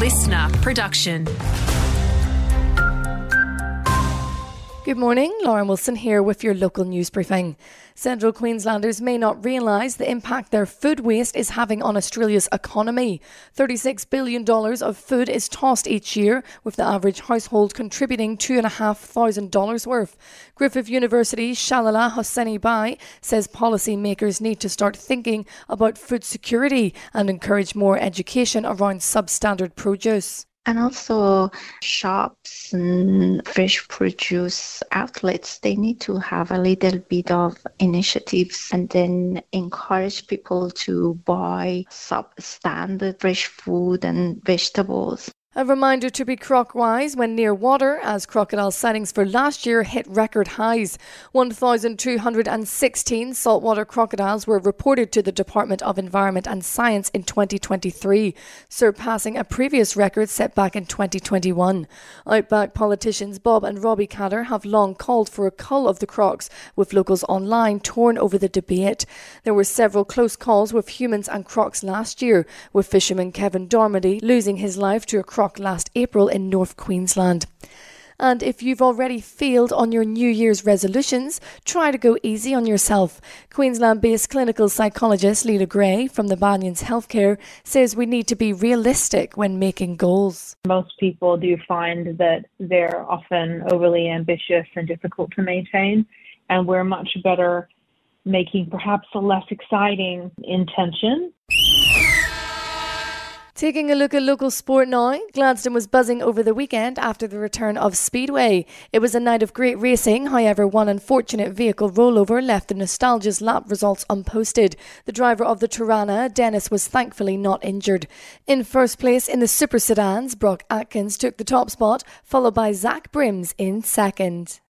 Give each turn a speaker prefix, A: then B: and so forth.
A: listener production.
B: Good morning, Lauren Wilson here with your local news briefing. Central Queenslanders may not realise the impact their food waste is having on Australia's economy. $36 billion of food is tossed each year, with the average household contributing $2,500 worth. Griffith University's Shahla Hosseini Bai says policymakers need to start thinking about food security and encourage more education around substandard produce.
C: And also shops and fresh produce outlets, they need to have a little bit of initiatives and then encourage people to buy substandard fresh food and vegetables.
B: A reminder to be croc wise when near water, as crocodile sightings for last year hit record highs. 1,216 saltwater crocodiles were reported to the Department of Environment and Science in 2023, surpassing a previous record set back in 2021. Outback politicians Bob and Robbie Katter have long called for a cull of the crocs, with locals online torn over the debate. There were several close calls with humans and crocs last year, with fisherman Kevin Darmody losing his life to a croc last April in North Queensland. And if you've already failed on your New Year's resolutions, try to go easy on yourself. Queensland based clinical psychologist Leela Gray from the Banyans Healthcare says we need to be realistic when making goals.
D: Most people do find that they're often overly ambitious and difficult to maintain, and we're much better making perhaps a less exciting intention
B: Taking a look at local sport now, Gladstone was buzzing over the weekend after the return of Speedway. It was a night of great racing, however, one unfortunate vehicle rollover left the Nostalgia's lap results unposted. The driver of the Torana, Dennis, was thankfully not injured. In first place in the Super Sedans, Brock Atkins took the top spot, followed by Zach Brims in second.